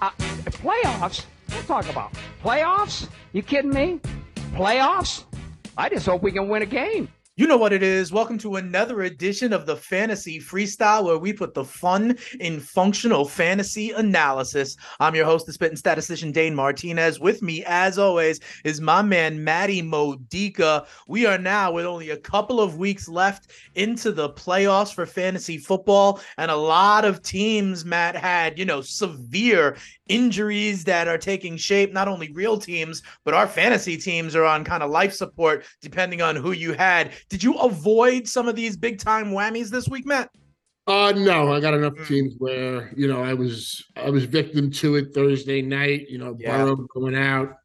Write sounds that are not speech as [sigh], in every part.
Uh, playoffs? We'll talk about playoffs? You kidding me? Playoffs? I just hope we can win a game. You know what it is. Welcome to another edition of the Fantasy Freestyle, where we put the fun in functional fantasy analysis. I'm your host, the spitting statistician Dane Martinez. With me, as always, is my man Matty Modica. We are now with only a couple of weeks left into the playoffs for fantasy football, and a lot of teams, Matt, had you know severe injuries that are taking shape. Not only real teams, but our fantasy teams are on kind of life support, depending on who you had. Did you avoid some of these big time whammies this week, Matt? Uh no, I got enough mm. teams where you know I was I was victim to it Thursday night. You know, yeah. Burrow going out,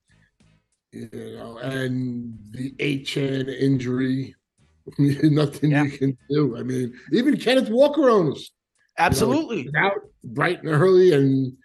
you know, and the Achane injury. [laughs] Nothing yeah. you can do. I mean, even Kenneth Walker owners. Absolutely you know, out bright and early, and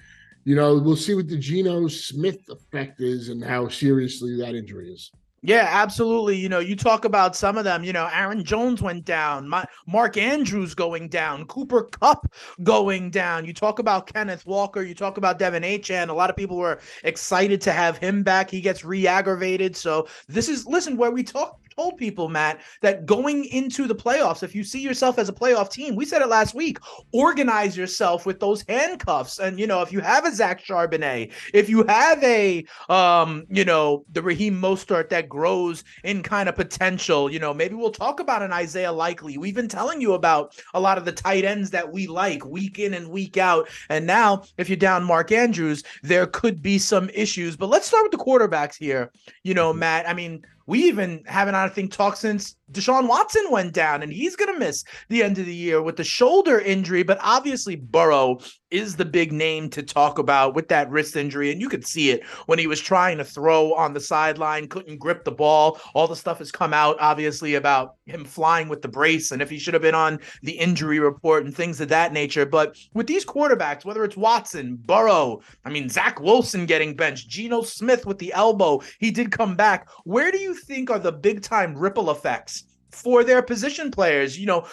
you know we'll see what the Geno Smith effect is and how seriously that injury is. Yeah, absolutely. You know, you talk about some of them. You know, Aaron Jones went down, My, Mark Andrews going down, Cooper Kupp going down. You talk about Kenneth Walker. You talk about De'Von Achane. A lot of people were excited to have him back. He gets re-aggravated. So this is listen where we talk told people, Matt, that going into the playoffs, if you see yourself as a playoff team, we said it last week, organize yourself with those handcuffs. And, you know, if you have a Zach Charbonnet, if you have a, um, you know, the Raheem Mostert that grows in kind of potential, you know, maybe we'll talk about an Isaiah Likely. We've been telling you about a lot of the tight ends that we like week in and week out. And now, if you're down Mark Andrews, there could be some issues. But let's start with the quarterbacks here. You know, mm-hmm. Matt, I mean, we even haven't, I think, talked since Deshaun Watson went down, and he's going to miss the end of the year with the shoulder injury. But obviously, Burrow is the big name to talk about with that wrist injury. And you could see it when he was trying to throw on the sideline, couldn't grip the ball. All the stuff has come out, obviously, about him flying with the brace and if he should have been on the injury report and things of that nature. But with these quarterbacks, whether it's Watson, Burrow, I mean, Zach Wilson getting benched, Geno Smith with the elbow, he did come back. Where do you think are the big time ripple effects? for their position players. You know,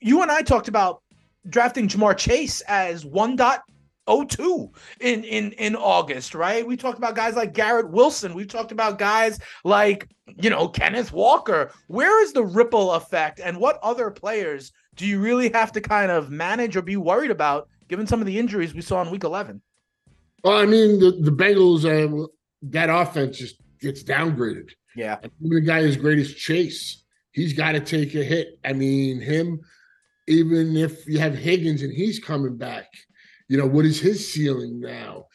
you and I talked about drafting Ja'Marr Chase as 1.02 in in in August, right? We talked about guys like Garrett Wilson. We've talked about guys like, you know, Kenneth Walker. Where is the ripple effect and what other players do you really have to kind of manage or be worried about given some of the injuries we saw in week 11? Well, I mean, the, the Bengals, uh, that offense just gets downgraded. Yeah. The guy as great as Chase he's got to take a hit. I mean, him, even if you have Higgins and he's coming back, you know, what is his ceiling now?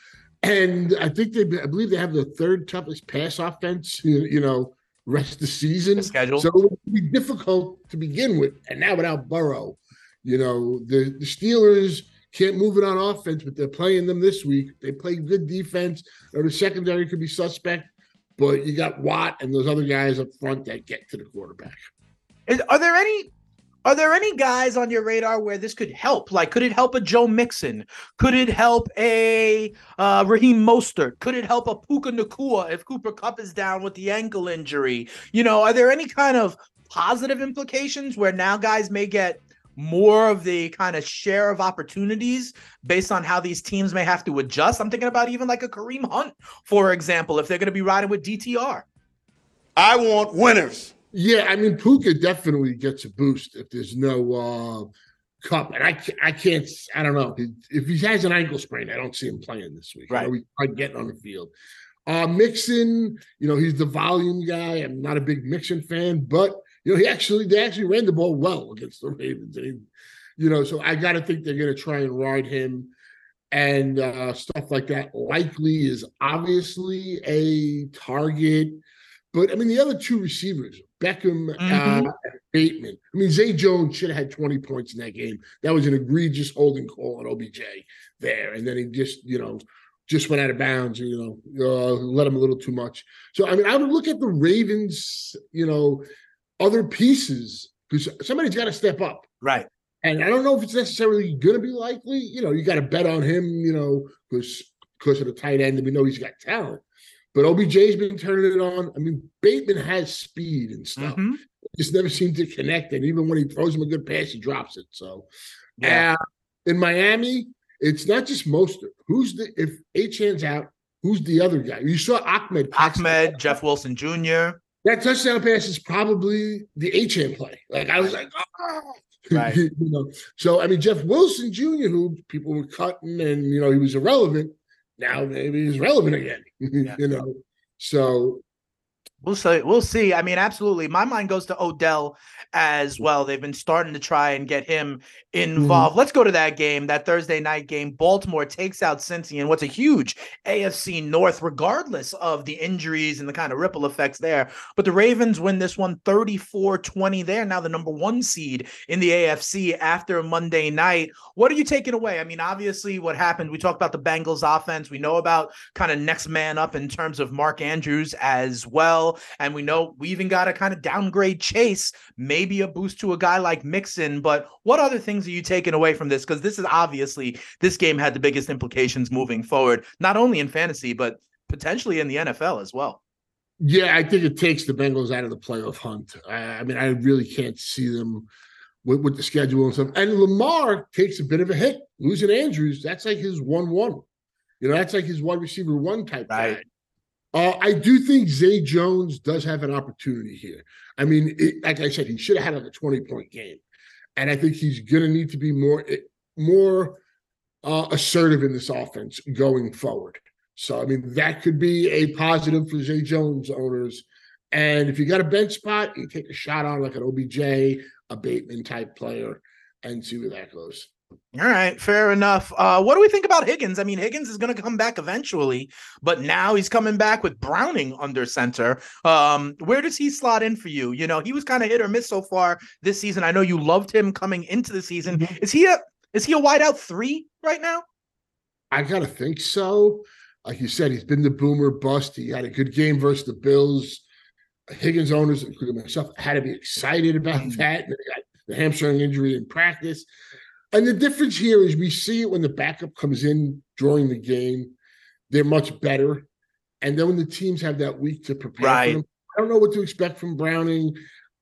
And I think they, I believe they have the third toughest pass offense, you know, rest of the season. The schedule. So it would be difficult to begin with. And now without Burrow, you know, the, the Steelers can't move it on offense, but they're playing them this week. They play good defense, or the secondary could be suspect but you got Watt and those other guys up front that get to the quarterback. Is, are there any are there any guys on your radar where this could help? Like, could it help a Joe Mixon? Could it help a uh, Raheem Mostert? Could it help a Puka Nacua if Cooper Kupp is down with the ankle injury? You know, are there any kind of positive implications where now guys may get more of the kind of share of opportunities based on how these teams may have to adjust. I'm thinking about even like a Kareem Hunt, for example, if they're going to be riding with DTR. I want winners. Yeah, I mean Puka definitely gets a boost if there's no uh Kupp, and I I can't I don't know if he has an ankle sprain, I don't see him playing this week. Right, you know, getting on the field. Uh Mixon, you know, he's the volume guy. I'm not a big Mixon fan, but you know, he actually they actually ran the ball well against the [laughs] Ravens. He, you know, so I got to think they're going to try and ride him and uh, stuff like that. Likely is obviously a target, but I mean the other two receivers, Beckham uh, mm-hmm. uh, Bateman. I mean Zay Jones should have had twenty points in that game. That was an egregious holding call on OBJ there, and then he just you know just went out of bounds. You know, uh, let him a little too much. So I mean, I would look at the Ravens. You know, other pieces because somebody's got to step up. Right. And I don't know if it's necessarily going to be likely. You know, you got to bet on him, you know, because because of the tight end, and we know he's got talent. But OBJ's been turning it on. I mean, Bateman has speed and stuff. Mm-hmm. Just never seemed to connect. And even when he throws him a good pass, he drops it. So, yeah. Uh, in Miami, it's not just Mostert. who's the if Achane's out, who's the other guy? You saw Ahmed. Ahmed, Jeff Wilson Jr. That touchdown pass is probably the Achane play. Like I was like, oh. Right. [laughs] you know. So I mean, Jeff Wilson Jr., who people were cutting, and you know he was irrelevant. Now maybe he's relevant again. [laughs] Yeah. you know. So We'll see. We'll see. I mean, absolutely. My mind goes to Odell as well. They've been starting to try and get him Mm-hmm. involved. Let's go to that game, that Thursday night game. Baltimore takes out Cincy and what's a huge AFC North, regardless of the injuries and the kind of ripple effects there. But the Ravens win this one 34 20. They're now the number one seed in the AFC after Monday night. What are you taking away? I mean, obviously, what happened, we talked about the Bengals offense. We know about kind of next man up in terms of Mark Andrews as well. And we know we even got a kind of downgrade Chase, maybe a boost to a guy like Mixon. But what other things are you taking away from this? Because this is obviously this game had the biggest implications moving forward, not only in fantasy, but potentially in the NFL as well. yeah, I think it takes the Bengals out of the playoff hunt. I, I mean, I really can't see them with, with the schedule and stuff. And Lamar takes a bit of a hit losing Andrews. That's like his one-one. You know, that's like his wide receiver one type Right. guy. Uh, I do think Zay Jones does have an opportunity here. I mean, it, like I said, he should have had like a 20 point game. And I think he's going to need to be more, eh, more uh, assertive in this offense going forward. So, I mean, that could be a positive for Zay Jones owners. And if you got a bench spot, you take a shot on like an OBJ, a Bateman type player, and see where that goes. All right, fair enough. Uh, what do we think about Higgins? I mean, Higgins is going to come back eventually, but now he's coming back with Browning under center. Um, where does he slot in for you? You know, he was kind of hit or miss so far this season. I know you loved him coming into the season. Is he a is he a wideout three right now? I gotta think so. Like you said, he's been the boomer bust. He had a good game versus the Bills. Higgins owners, including myself, had to be excited about that. And they got the hamstring injury in practice. And the difference here is we see it when the backup comes in during the game, they're much better. And then when the teams have that week to prepare Right. for them, I don't know what to expect from Browning.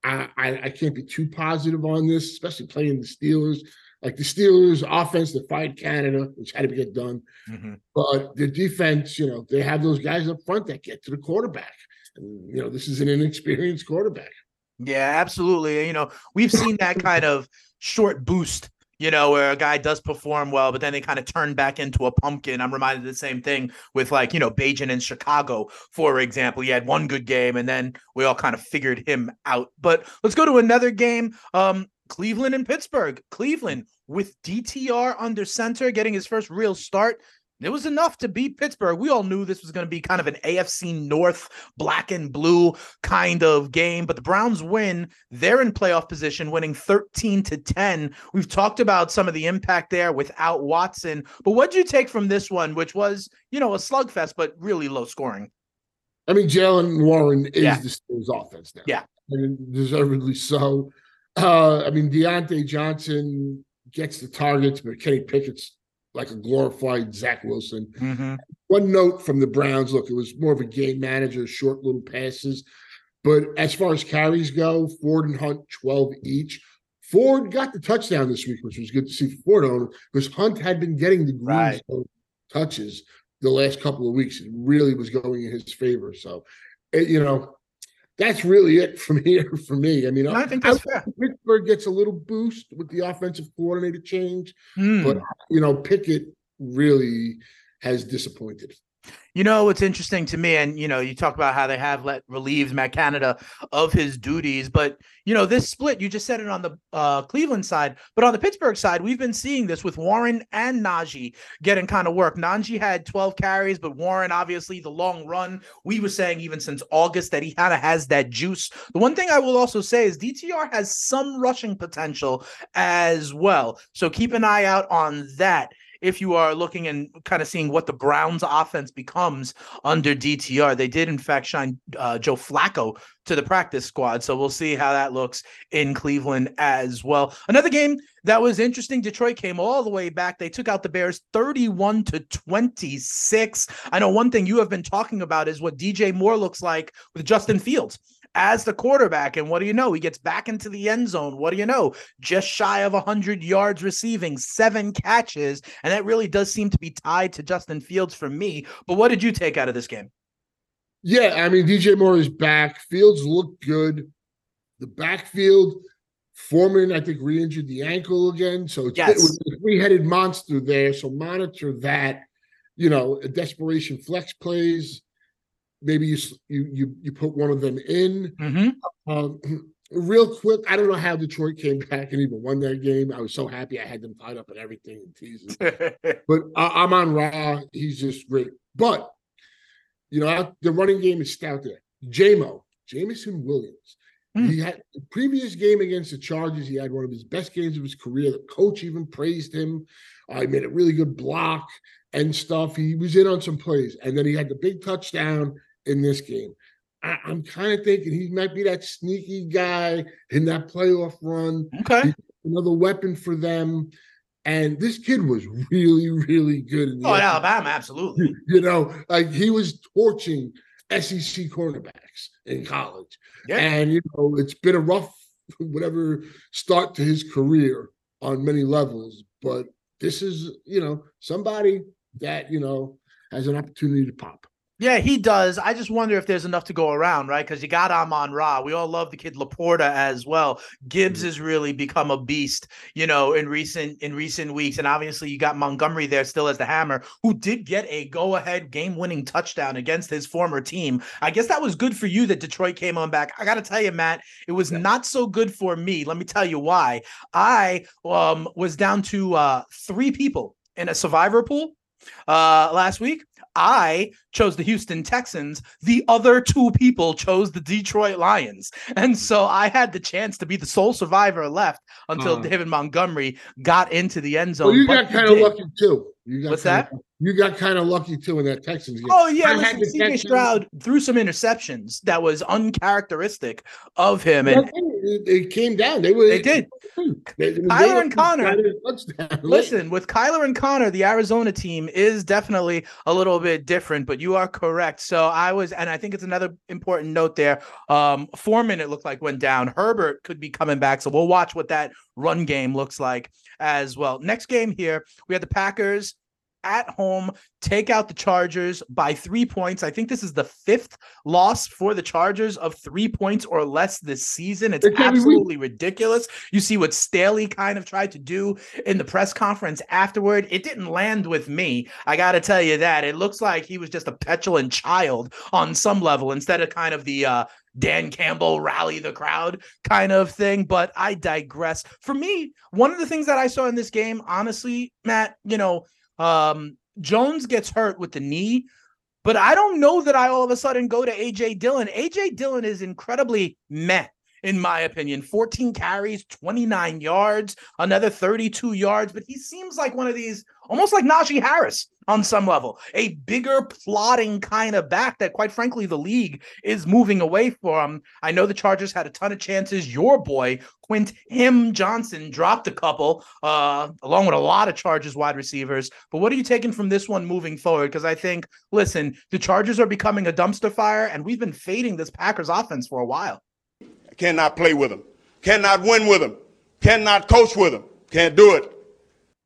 I, I, I can't be too positive on this, especially playing the Steelers. Like the Steelers offense defied Canada, which had to get done. Mm-hmm. But the defense, you know, they have those guys up front that get to the quarterback. And, you know, this is an inexperienced quarterback. Yeah, absolutely. You know, we've seen that kind of short boost, you know, where a guy does perform well, but then they kind of turn back into a pumpkin. I'm reminded of the same thing with like, you know, Bagent in Chicago, for example. He had one good game and then we all kind of figured him out. But let's go to another game. Um, Cleveland and Pittsburgh. Cleveland with DTR under center, getting his first real start. It was enough to beat Pittsburgh. We all knew this was going to be kind of an AFC North black and blue kind of game, but the Browns win. They're in playoff position, winning 13 to 10. We've talked about some of the impact there without Watson, but what did you take from this one, which was, you know, a slugfest, but really low scoring? I mean, Jaylen Warren is Yeah. the Steelers offense now. Yeah. And deservedly so. Uh, I mean, Diontae Johnson gets the targets, but Kenny Pickett's like a glorified Zach Wilson. Mm-hmm. One note from the Browns look, it was more of a game manager, short little passes. But as far as carries go, Ford and Hunt 12 each. Ford got the touchdown this week, which was good to see for Ford owner because Hunt had been getting the green Right. touches the last couple of weeks. It really was going in his favor. So, it, you know, that's really it from here [laughs] for me. I mean, I think that's fair. Pittsburgh gets a little boost with the offensive coordinator change, Hmm. but you know, Pickett really has disappointed. You know what's interesting to me, and you know, you talk about how they have let relieved Matt Canada of his duties, but you know, this split, you just said it on the uh, Cleveland side, but on the Pittsburgh side, we've been seeing this with Warren and Najee getting kind of work. Najee had 12 carries, but Warren, obviously, the long run, we were saying even since August that he kind of has that juice. The one thing I will also say is DTR has some rushing potential as well. So keep an eye out on that if you are looking and kind of seeing what the Browns offense becomes under DTR. They did, in fact, shine uh, Joe Flacco to the practice squad. So we'll see how that looks in Cleveland as well. Another game that was interesting. Detroit came all the way back. They took out the Bears 31 to 26. I know one thing you have been talking about is what DJ Moore looks like with Justin Fields as the quarterback. And what do you know? He gets back into the end zone. What do you know? Just shy of 100 yards receiving, seven catches. And that really does seem to be tied to Justin Fields for me. But what did you take out of this game? Yeah, I mean, DJ Moore is back. Fields look good. The backfield, Foreman, I think, re injured the ankle again. So it's Yes. a three headed monster there. So monitor that. You know, desperation flex plays. Maybe you you you you put one of them in. Mm-hmm. Um, [clears throat] real quick, I don't know how Detroit came [laughs] back and even won that game. I was so happy I had them tied up and everything and teasing. [laughs] But I, Amon Ra. He's just great. But you know, the running game is stout there. JMO, Jameson Williams. Hmm. He had the previous game against the Chargers. He had one of his best games of his career. The coach even praised him. Uh, he made a really good block and stuff. He was in on some plays, and then he had the big touchdown in this game. I, I'm kind of thinking he might be that sneaky guy in that playoff run okay. another weapon for them. And this kid was really, really good. In the Oh, in Alabama, absolutely. [laughs] You know, like he was torching SEC cornerbacks in college. Yeah. And, you know, it's been a rough, whatever, start to his career on many levels. But this is, you know, somebody that, you know, has an opportunity to pop. Yeah, he does. I just wonder if there's enough to go around, right? Because you got Amon Ra. We all love the kid Laporta as well. Gibbs has really become a beast, you know, in recent in recent weeks. And obviously you got Montgomery there still as the hammer, who did get a go-ahead game-winning touchdown against his former team. I guess that was good for you that Detroit came on back. I gotta tell you, Matt, it was not so good for me. Let me tell you why. I um was down to uh three people in a survivor pool uh last week. I chose the Houston Texans. The other two people chose the Detroit Lions. And so I had the chance to be the sole survivor left until Uh. David Montgomery got into the end zone. Well, you got kind of lucky too. You got What's that? You got kind of lucky too in that Texans game. Oh yeah, I listen, CJ Stroud threw some interceptions that was uncharacteristic of him. And it, came down. They were. They did. They, they Kyler and Conner- got a touchdown. [laughs] Listen, with Kyler and Conner, the Arizona team is definitely a little bit different, but you are correct. So I was, and I think it's another important note there. Um, Foreman, it looked like went down. Herbert could be coming back. So we'll watch what that run game looks like as well. Next game here, we had the Packers at home take out the Chargers by three points. I think this is the fifth loss for the Chargers of three points or less this season. It's It's every week. absolutely ridiculous. You see what Staley kind of tried to do in the press conference afterward. It didn't land with me. I got to tell you that. It looks like he was just a petulant child on some level instead of kind of the uh Dan Campbell rally the crowd kind of thing, but I digress. For me, one of the things that I saw in this game, honestly, Matt, you know, um, Jones gets hurt with the knee, but I don't know that I all of a sudden go to AJ Dillon. AJ Dillon is incredibly meh. In my opinion, 14 carries, 29 yards, another 32 yards, but he seems like one of these almost like Najee Harris on some level, a bigger plotting kind of back that, quite frankly, the league is moving away from. I know the Chargers had a ton of chances. Your boy, Quint Him Johnson, dropped a couple, uh, along with a lot of Chargers wide receivers. But what are you taking from this one moving forward? Because I think, listen, the Chargers are becoming a dumpster fire, and we've been fading this Packers offense for a while. Cannot play with them. Cannot win with them. Cannot coach with them. Can't do it.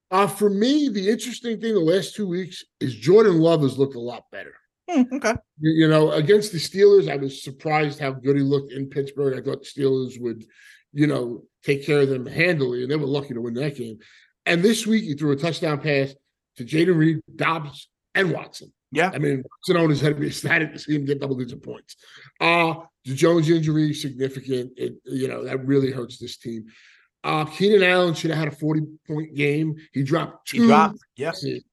Uh, for me, the interesting thing the last two weeks is Jordan Love has looked a lot better. Hmm, okay. You, you know, against the Steelers, I was surprised how good he looked in Pittsburgh. I thought the Steelers would, you know, take care of them handily, and they were lucky to win that game. And this week, he threw a touchdown pass to Jayden Reed, Doubs, and Watson. Yeah. I mean, owners had to be ecstatic to see him get double digit points. Uh, the Jones injury significant. It, you know, that really hurts this team. Uh, Keenan Allen should have had a 40 point game. He dropped two He dropped. Passes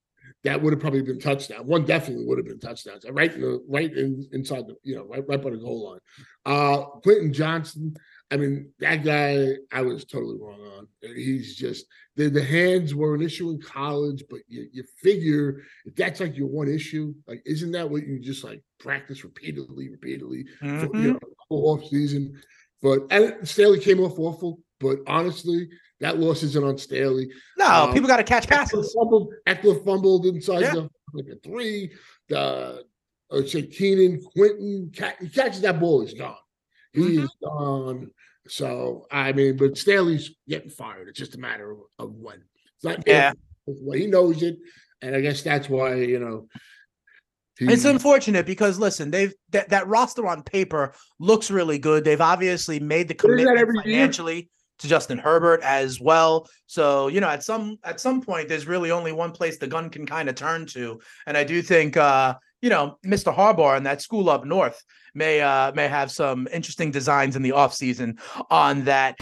that would have probably been touchdown. One definitely would have been touchdowns. Right in the right in, inside the you know right right by the goal line. Uh Quentin Johnston. I mean that guy. I was totally wrong on. He's just the the hands were an issue in college, but you you figure if that's like your one issue, like isn't that what you just like practice repeatedly, repeatedly for Mhm. you know whole off season? But and Staley came off awful. But honestly, that loss isn't on Staley. No, Um, people got to catch Ekeler passes. fumbled, Ekeler fumbled inside Yeah. the like a three. The uh, say Keenan, Quentin, ca- he catches that ball, he's gone. He Mhm. is gone. So I mean, but Staley's getting fired. It's just a matter of, of when. It's not Yeah. well, he knows it, and I guess that's why you know. It's unfortunate because listen, they've that, that roster on paper looks really good. They've obviously made the But isn't that commitment every year? financially to Justin Herbert as well. So, you know, at some at some point there's really only one place the gun can kind of turn to. And I do think uh, you know, Mr. Harbaugh and that school up north may uh may have some interesting designs in the offseason on that.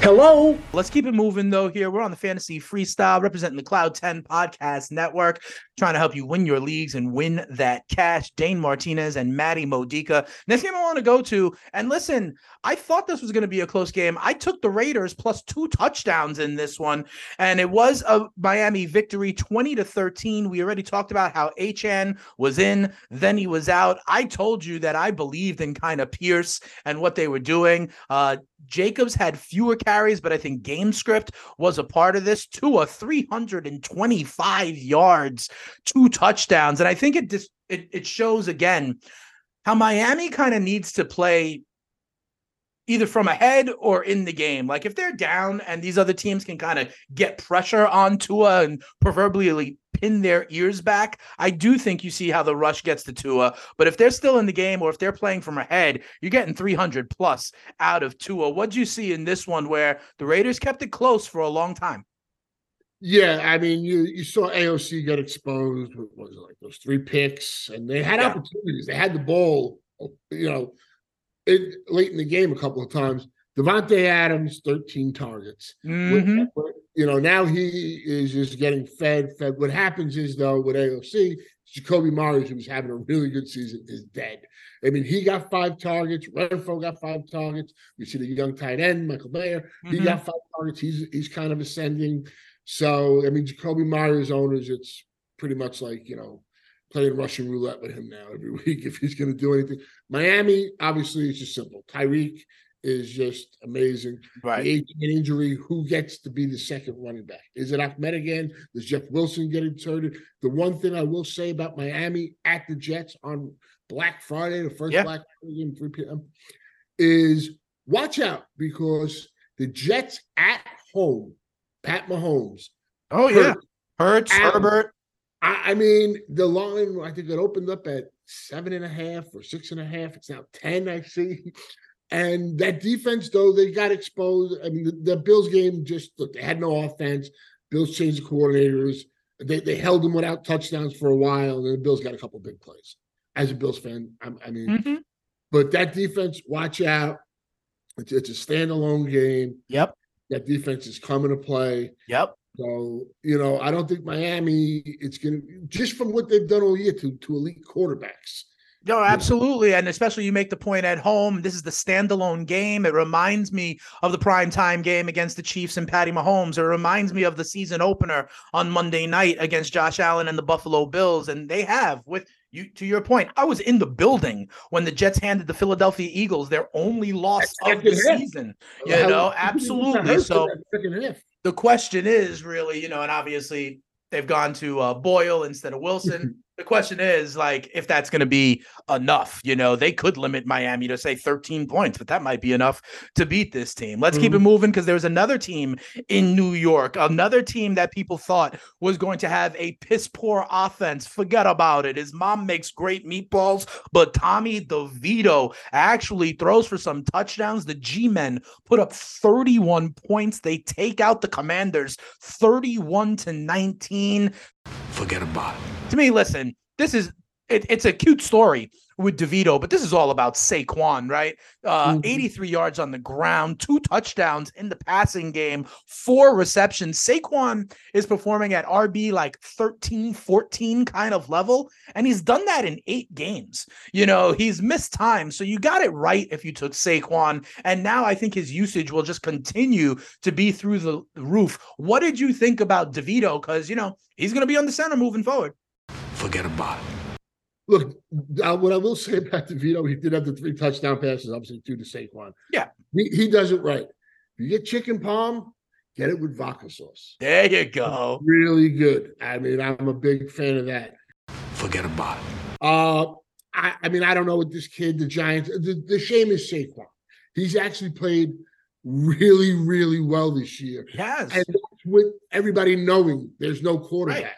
Hello. Let's keep it moving though. Here we're on the Fantasy Freestyle, representing the Cloud 10 Podcast Network, trying to help you win your leagues and win that cash. Dane Martinez and Matty Modica. Next game I want to go to, and listen, I thought this was going to be a close game. I took the Raiders plus two touchdowns in this one, and it was a Miami victory, 20 to 13. We already talked about how HN was in, then he was out. I told you that I believed in kind of Pierce and what they were doing. Uh, Jacobs had fewer carries, but I think game script was a part of this. Tua 325 yards, two touchdowns, and I think it just it, it shows again how Miami kind of needs to play either from ahead or in the game. Like if they're down and these other teams can kind of get pressure on Tua and proverbially pin their ears back, I do think you see how the rush gets to Tua. But if they're still in the game or if they're playing from ahead, you're getting 300 plus out of Tua. What do you see in this one where the Raiders kept it close for a long time? Yeah, I mean, you you saw AOC get exposed. What was it like those three picks, and they had Yeah. opportunities. They had the ball, you know, it late in the game a couple of times. Davante Adams, thirteen targets. What- Mhm. you know, now he is just getting fed, fed. What happens is though with AOC, Jakobi Meyers, who was having a really good season, is dead. I mean, he got five targets. Renfrow got five targets. We see the young tight end, Michael Mayer. He Mhm. got five targets. He's he's kind of ascending. So I mean, Jakobi Meyers owners, it's pretty much like you know playing Russian roulette with him now every [laughs] week if he's going to do anything. Miami, obviously, it's just simple. Tyreek is just amazing. Right. The injury, who gets to be the second running back? Is it Ahmed again? Does Jeff Wilson get inserted? The one thing I will say about Miami at the Jets on Black Friday, the first Yeah. Black Friday game, 3 p.m., is watch out because the Jets at home, Pat Mahomes. Oh, yeah. Hurts. Hurts, Herbert. I, I mean, the line, I think it opened up at seven and a half or six and a half. It's now 10, I see. And that defense, though, they got exposed. I mean, the, the Bills game just look, they had no offense. Bills changed the coordinators. They they held them without touchdowns for a while, and then the Bills got a couple big plays. As a Bills fan, I, I mean, Mhm. but that defense, watch out. It's, it's a standalone game. Yep. That defense is coming to play. Yep. So, you know, I don't think Miami it's gonna just from what they've done all year to to elite quarterbacks. No, absolutely. And especially you make the point at home. This is the standalone game. It reminds me of the prime time game against the Chiefs and Patty Mahomes. It reminds me of the season opener on Monday night against Josh Allen and the Buffalo Bills. And they have, with you to your point, I was in the building when the Jets handed the Philadelphia Eagles their only loss That of the season. You How- know, absolutely. So that second half. the question is really, you know, and obviously they've gone to uh, Boyle instead of Wilson. [laughs] the question is like if that's going to be enough. You know, they could limit Miami to say 13 points, but that might be enough to beat this team. Let's keep it mm-hmm. moving because there's another team in New York, another team that people thought was going to have a piss poor offense. Forget about it. His mom makes great meatballs, but Tommy DeVito actually throws for some touchdowns. The G men put up 31 points. They take out the Commanders 31 to 19. Forget about it. To me, listen, this is it, it's a cute story with DeVito, but this is all about Saquon, right? Uh, Mhm. 83 yards on the ground, two touchdowns in the passing game, four receptions. Saquon is performing at RB like 13, 14 kind of level, and he's done that in eight games. You know, he's missed time. So you got it right if you took Saquon. And now I think his usage will just continue to be through the roof. What did you think about DeVito? Because, you know, he's going to be on the center moving forward. Forget about it. Look, uh, what I will say [laughs] about DeVito, he did have the three touchdown passes, obviously two to Saquon. Yeah. he, he does it right. If You get chicken palm, get it with vodka sauce. There you go. Really good. I mean, I'm a big fan of that. Forget about it. Uh, I, I mean, I don't know what this kid, the Giants, the, the shame is Saquon. He's actually played really, really well this year. Yes. And with everybody knowing there's no quarterback.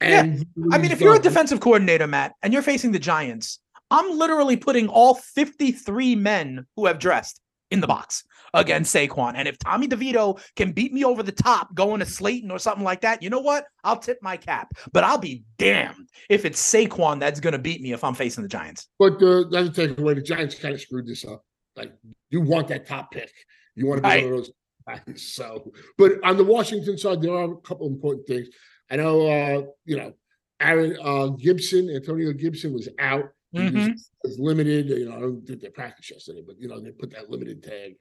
And I mean, if you're a defensive coordinator, Matt, and you're facing the Giants, I'm literally putting all 53 men who have dressed in the box against Saquon. And if Tommy DeVito can beat me over the top going to Slayton or something like that, you know what? I'll tip my cap. But I'll be damned if it's Saquon that's going to beat me if I'm facing the Giants. But uh, the doesn't take away the Giants kind of screwed this up. Like you want that top pick. You want to be Right. one of those guys. So, but on the Washington side, there are a couple important things. I know, uh, you know, Aaron uh, Gibson, Antonio Gibson was out. He was, Mhm. was limited. You know, I don't think they practiced yesterday, but you know, they put that limited tag.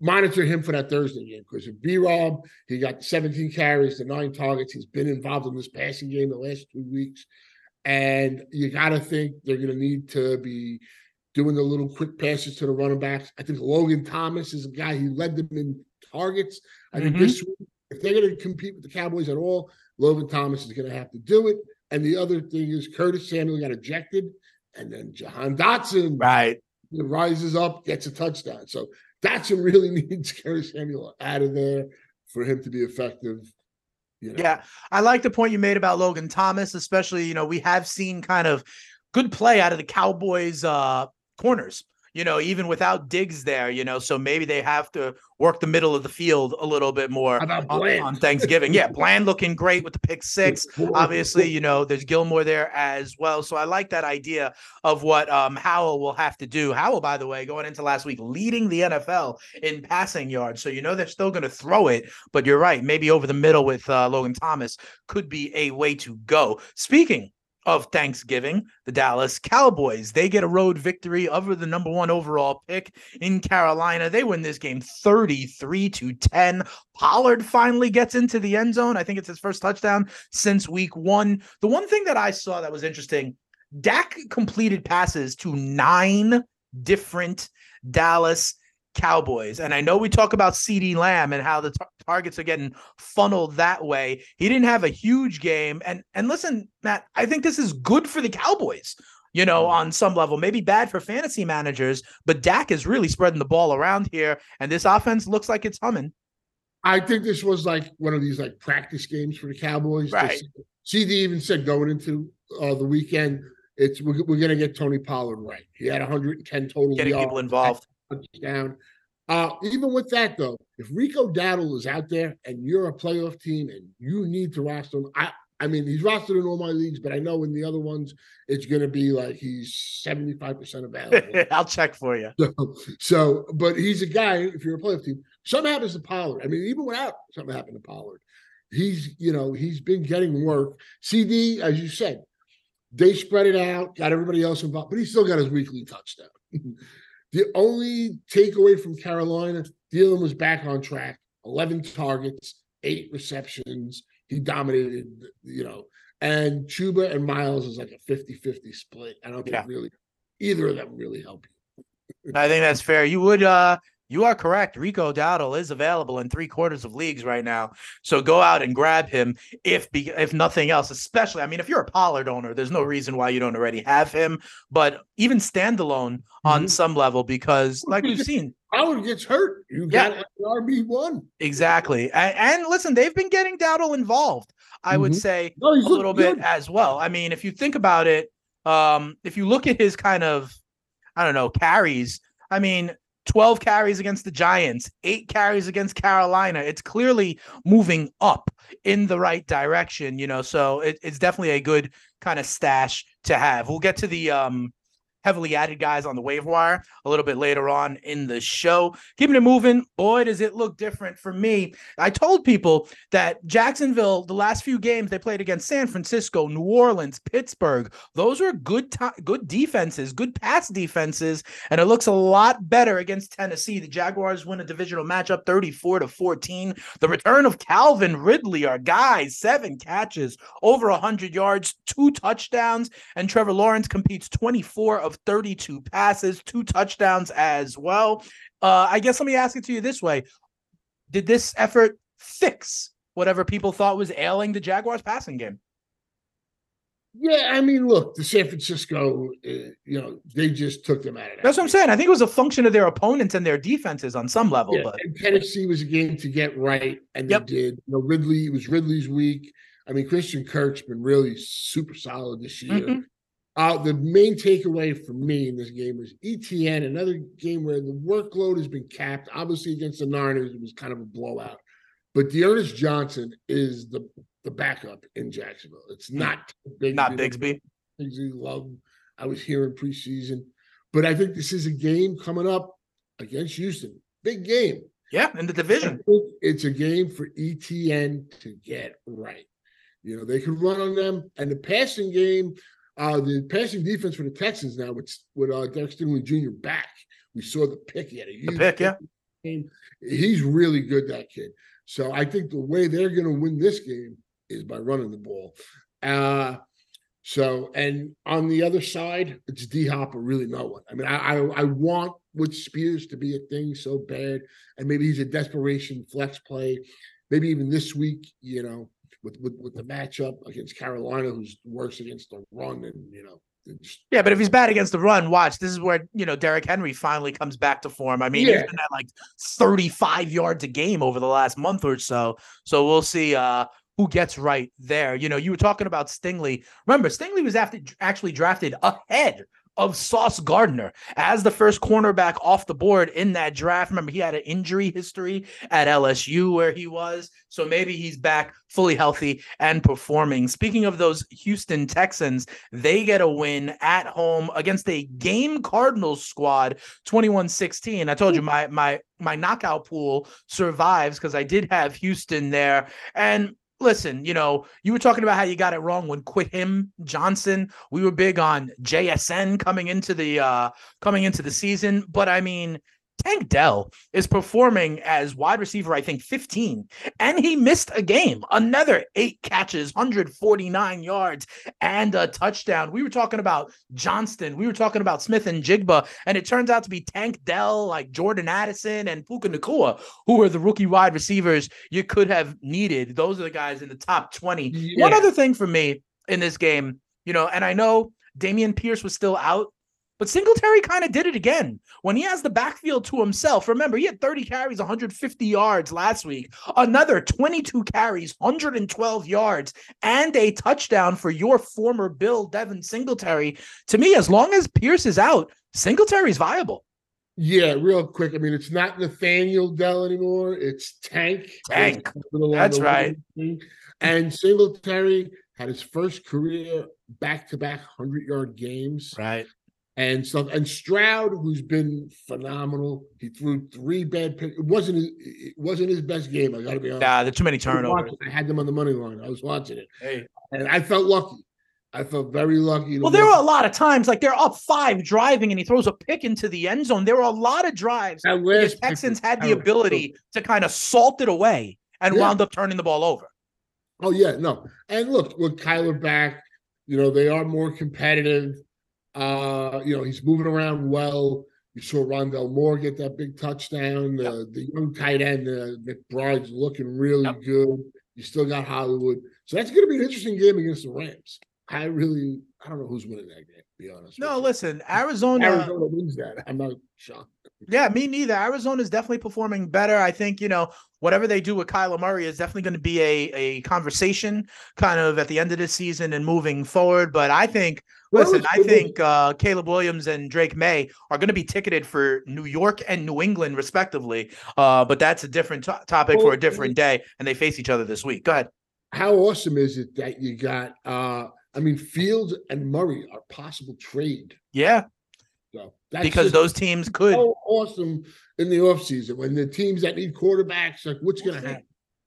Monitor him for that Thursday game because if B Rob, he got 17 carries to nine targets. He's been involved in this passing game the last two weeks. And you got to think they're going to need to be doing the little quick passes to the running backs. I think Logan Thomas is a guy who led them in targets. I think Mhm. this week, if they're going to compete with the Cowboys at all, Logan Thomas is going to have to do it. And the other thing is Curtis Samuel got ejected, and then Jahan Dotson Right. rises up, gets a touchdown. So Dotson really [laughs] needs Curtis Samuel out of there for him to be effective. You know? Yeah, I like the point you made about Logan Thomas, especially, you know, we have seen kind of good play out of the Cowboys uh corners, you know, even without Diggs there, you know, so maybe they have to work the middle of the field a little bit more about on, on Thanksgiving. Yeah, Bland looking great with the pick [laughs] six. Obviously, you know, there's Gilmore there as well. So I like that idea of what um Howell will have to do. Howell, by the way, going into last week, leading the NFL in passing yards. So you know they're still going to throw it, but you're right. Maybe over the middle with uh, Logan Thomas could be a way to go. Speaking of Thanksgiving, the Dallas Cowboys, they get a road victory over the number one overall pick in Carolina. They win this game 33 to 10. Pollard finally gets into the end zone. I think it's his first touchdown since week one. The one thing that I saw that was interesting Dak completed passes to nine different Dallas Cowboys. And I know we talk about CD Lamb and how the targets are getting funneled that way. He didn't have a huge game. And and listen, Matt, I think this is good for the Cowboys. You know, on some level, maybe bad for fantasy managers, but Dak is really spreading the ball around here, and this offense looks like it's humming. I think this was like one of these like practice games for the Cowboys. Right. CD even said going into uh, the weekend, it's we're, we're going to get Tony Pollard right. He had 110 total Getting yards, people involved. touchdown. Uh, even with that though, if Rico Dowdle is out there and you're a playoff team and you need to roster him, I I mean he's rostered in all my leagues, but I know in the other ones it's going to be like he's 75 percent available. [laughs] I'll check for you. So, so, but he's a guy. If you're a playoff team, something happens to Pollard. I mean, even without something happened to Pollard, he's you know he's been getting work. CD, as you said, they spread it out, got everybody else involved, but he still got his weekly touchdown. [laughs] the only takeaway from Carolina, Thielen was back on track. Eleven targets, eight receptions. He dominated, you know. And Chuba and Miles is like a 50-50 split. I don't think Yeah. really either of them really help you. I think that's fair. You would uh you are correct. Rico Dowdle is available in three quarters of leagues right now. So go out and grab him if be, if nothing else, especially I mean if you're a Pollard owner, there's no reason why you don't already have him, but even standalone on Mhm. some level because like we've seen Howard gets hurt. You Yeah. got RB one. exactly. And, and listen, they've been getting Dowdle involved. I would Mhm. say No, a little bit as well. I mean, if you think about it, um, if you look at his kind of, I don't know, carries, I mean, 12 carries against the Giants, eight carries against Carolina. It's clearly moving up in the right direction, you know. So it, it's definitely a good kind of stash to have. We'll get to the um heavily added guys on the waiver wire a little bit later on in the show. Keeping it moving, boy, does it look different for me. I told people that Jacksonville, the last few games they played against San Francisco, New Orleans, Pittsburgh, those are good ti good defenses, good pass defenses, and it looks a lot better against Tennessee. The Jaguars win a divisional matchup 34 to 14. The return of Calvin Ridley, our guy, seven catches, over 100 yards, two touchdowns, and Trevor Lawrence competes 24 of 32 passes, two touchdowns as well. Uh, I guess let me ask it to you this way Did this effort fix whatever people thought was ailing the Jaguars passing game? Yeah, I mean, look, the San Francisco, uh, you know, they just took them out of that. That's what I'm saying. I think it was a function of their opponents and their defenses on some level. Yeah, But Tennessee was a game to get right, and Yep. they did. You know, Ridley it was Ridley's week. I mean, Christian Kirk's been really super solid this year. Mhm. Uh, the main takeaway for me in this game was ETN, another game where the workload has been capped. Obviously, against the Niners, it was kind of a blowout. But D'Ernest Johnson is the the backup in Jacksonville. It's not Bigsby. not Bigsby. Bigsby love. I was here in preseason, but I think this is a game coming up against Houston. Big game. Yeah, in the division. it's a game for ETN to get right. You know, they could run on them, and the passing game, uh, the passing defense for the Texans now with with uh, Derek Stingley Jr. back. We saw the pick. He had a huge pick, yeah. game. He's really good, that kid. So I think the way they're going to win this game is by running the ball. Uh, so and on the other side, it's D Hop or really no one. I mean, I, I I want with Spears to be a thing so bad, and maybe he's a desperation flex play. Maybe even this week, you know, with with, with the matchup against Carolina, who's worse against the run, and you know, Yeah, but if he's bad against the run, watch. This is where you know Derrick Henry finally comes back to form. I mean, he's Yeah. been at like 35 yards a game over the last month or so. So we'll see uh who gets right there. You know, you were talking about Stingley. Remember, Stingley was after actually drafted ahead of Sauce Gardner as the first cornerback off the board in that draft. Remember, he had an injury history at LSU where he was. So maybe he's back fully healthy and performing. Speaking of those Houston Texans, they get a win at home against a game Cardinals squad 21-16. I told you my my my knockout pool survives because I did have Houston there. And listen, you know, you were talking about how you got it wrong when quit him Johnson. We were big on JSN coming into the uh coming into the season, but I mean Tank Dell is performing as wide receiver, I think 15, and he missed a game. Another eight catches, 149 yards, and a touchdown. We were talking about Johnston, we were talking about Smith-Njigba, and it turns out to be Tank Dell, like Jordan Addison and Puka Nacua, who were the rookie wide receivers you could have needed. Those are the guys in the top 20. One other thing for me in this game, you know, and I know Dameon Pierce was still out. But Singletary kind of did it again when he has the backfield to himself. Remember, he had 30 carries, 150 yards last week, another 22 carries, 112 yards, and a touchdown for your former Bill Devin Singletary. To me, as long as Pierce is out, Singletary's viable. Yeah, real quick. I mean, it's not Nathaniel Dell anymore. It's Tank. Tank. It's a little on That's right. And Singletary had his first career back-to-back hundred-yard games Right. And stuff. And Stroud, who's been phenomenal, he threw three bad picks. It wasn't his, it wasn't his best game. I got to be honest. Yeah, there's too many turnovers. watching- I had them on the money line. I was watching it, Hey. and I felt lucky. I felt very lucky. Well, there were a lot of times like they're up five driving and he throws a pick into the end zone. There were a lot of drives that where the last pick was Texans had the terrible. ability to kind of salt it away and Yeah. wound up turning the ball over. Oh yeah, no. And look, with Kyler back, you know, they are more competitive. Uh, you know, he's moving around well. You saw Rondale Moore get that big touchdown. The the young tight end, uh, McBride's looking really Yep. good. You still got Hollywood. So that's gonna be an interesting game against the Rams. I really I don't know who's winning that game, to be honest. No, listen, Arizona. Arizona wins that. I'm not shocked. Yeah, me neither. Arizona is definitely performing better. I think, you know, whatever they do with Kyler Murray is definitely going to be a, a conversation kind of at the end of the season and moving forward. But I think, listen, I think uh, Caleb Williams and Drake Maye are going to be ticketed for New York and New England, respectively. Uh, but that's a different to- topic for a different day. And they face each other this week. Go ahead. How awesome is it that you got uh I mean Fields and Murray are possible trade. Yeah, So that's because those teams could. so awesome in the offseason when the teams that need quarterbacks, like what's going to happen?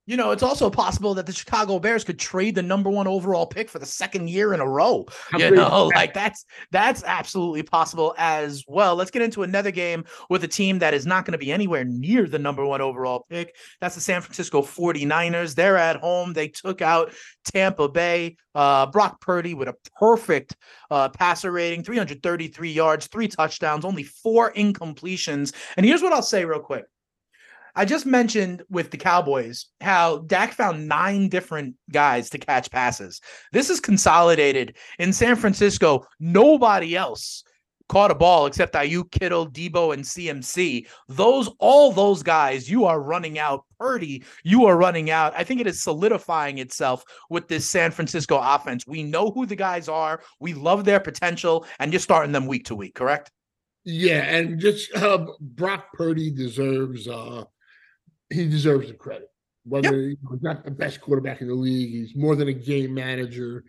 You know, it's also possible that the Chicago Bears could trade the number one overall pick for the second year in a row. You know, like that's that's absolutely possible as well. Let's get into another game with a team that is not going to be anywhere near the number one overall pick. That's the San Francisco 49ers. They're at home. They took out Tampa Bay. Uh, Brock Purdy with a perfect uh, passer rating, 333 yards, three touchdowns, only four incompletions. And here's what I'll say real quick. I just mentioned with the Cowboys how Dak found nine different guys to catch passes. This is consolidated in San Francisco. Nobody else caught a ball except Aiyuk, Kittle, Deebo, and CMC. Those, all those guys, you are running out. Purdy, you are running out. I think it is solidifying itself with this San Francisco offense. We know who the guys are. We love their potential, and you're starting them week to week. Correct? Yeah, and just uh, Brock Purdy deserves uh he deserves the credit. Whether know, he's not the best quarterback in the league, he's more than a game manager.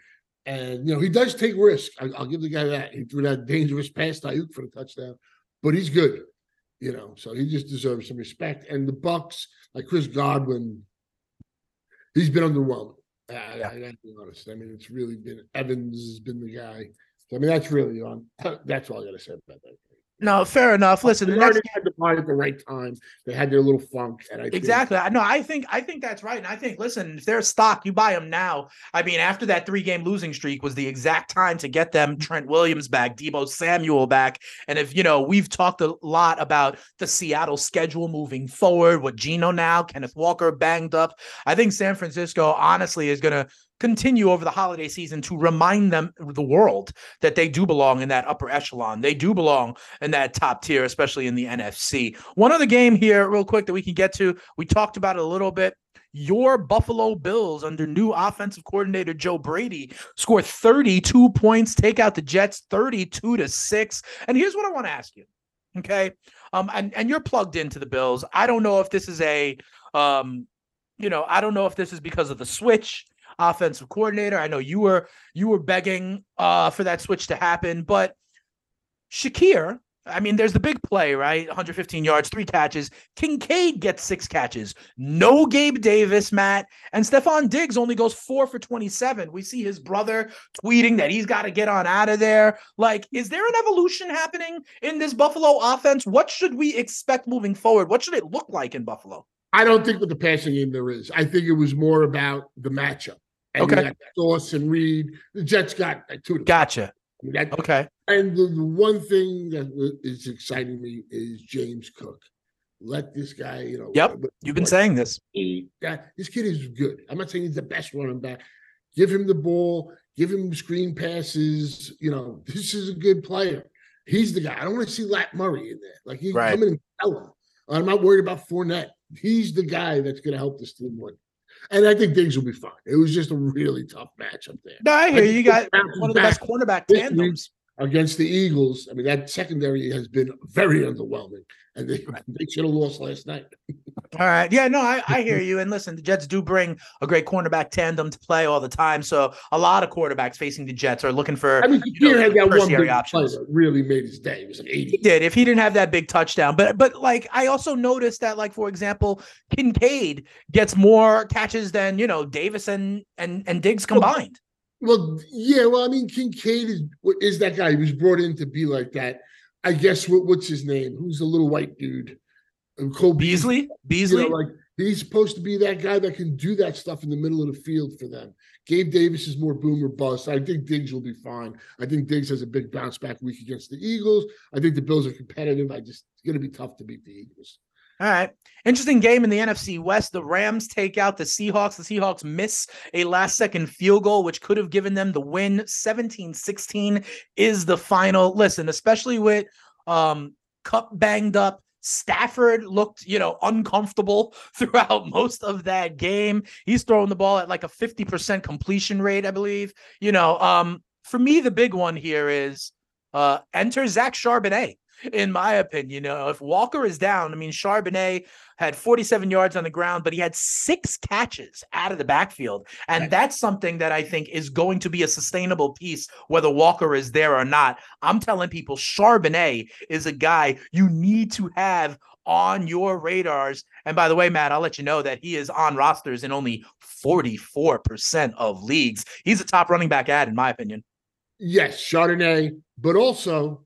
And you know, he does take risks. I, will give the guy that. He threw that dangerous pass to Aiyuk for the touchdown, but he's good. You know, so he just deserves some respect. And the Bucs, like Chris Godwin, he's been underwhelming. I, yeah. I, I gotta be honest. I mean, it's really been Evans has been the guy. So, I mean, that's really on. That's all I gotta say about that. No, fair enough. Listen, they already had the ball at the right time. They had their little funk, and I exactly. Think, no, I think I think that's right. And I think, listen, if they're stock, you buy them now. I mean, after that three game losing streak was the exact time to get them Trent Williams back, Deebo Samuel back, and if you know, we've talked a lot about the Seattle schedule moving forward. With Geno now, Kenneth Walker banged up. I think San Francisco honestly is going to continue over the holiday season to remind them the world that they do belong in that upper echelon. They do belong in that top tier, especially in the NFC. One other game here, real quick, that we can get to. We talked about it a little bit. Your Buffalo Bills, under new offensive coordinator Joe Brady, score 32 points, take out the Jets 32 to 6. And here's what I want to ask you. Okay. Um, and, and you're plugged into the Bills. I don't know if this is a um, you know, I don't know if this is because of the switch offensive coordinator. I know you were you were begging uh, for that switch to happen, but Shakir, I mean, there's the big play, right? 115 yards, three catches. Kincaid gets six catches. No Gabe Davis, Matt. And Stefon Diggs only goes four for 27. We see his brother tweeting that he's got to get on out of there. Like, is there an evolution happening in this Buffalo offense? What should we expect moving forward? What should it look like in Buffalo? I don't think with the passing game there is. I think it was more about the matchup. And okay. Sauce and Reed. The Jets got two. Gotcha. I mean, that, okay. And the, the, one thing that is exciting me is James Cook. Let this guy, you know. Yep. You've been saying this. He, that, this kid is good. I'm not saying he's the best running back. Give him the ball. Give him screen passes. You know, this is a good player. He's the guy. I don't want to see Lat Murray in there. Like he right. come in and tell him. I'm not worried about Fournette. He's the guy that's going to help this team win. And I think Diggs will be fine. It was just a really tough matchup there. No, I hear you. You got one of the best cornerback tandems against the Eagles. I mean, that secondary has been very underwhelming, and they, they should have lost last night. [laughs] all right. Yeah, no, I, I hear you. And listen, the Jets do bring a great cornerback tandem to play all the time. So a lot of quarterbacks facing the Jets are looking for. I mean, you know, had that one big options. Play that really made his day. It was like 80. He did. If he didn't have that big touchdown, but but like I also noticed that, like for example, Kincaid gets more catches than you know Davis and and and Diggs oh, combined. Well, yeah. Well, I mean, Kincaid is is that guy. He was brought in to be like that. I guess what, what's his name? Who's the little white dude? Uh, Cole Beasley. Beasley. You know, like he's supposed to be that guy that can do that stuff in the middle of the field for them. Gabe Davis is more boomer bust. I think Diggs will be fine. I think Diggs has a big bounce back week against the Eagles. I think the Bills are competitive. I just it's going to be tough to beat the Eagles. All right. Interesting game in the NFC West. The Rams take out the Seahawks. The Seahawks miss a last second field goal, which could have given them the win. 17 16 is the final. Listen, especially with um, Kupp banged up. Stafford looked, you know, uncomfortable [laughs] throughout most of that game. He's throwing the ball at like a 50% completion rate, I believe. You know, um, for me, the big one here is uh enter Zach Charbonnet in my opinion. You know, if Walker is down, I mean, Charbonnet had 47 yards on the ground, but he had six catches out of the backfield. And that's something that I think is going to be a sustainable piece, whether Walker is there or not. I'm telling people Charbonnet is a guy you need to have on your radars. And by the way, Matt, I'll let you know that he is on rosters in only 44% of leagues. He's a top running back ad, in my opinion. Yes, Chardonnay, but also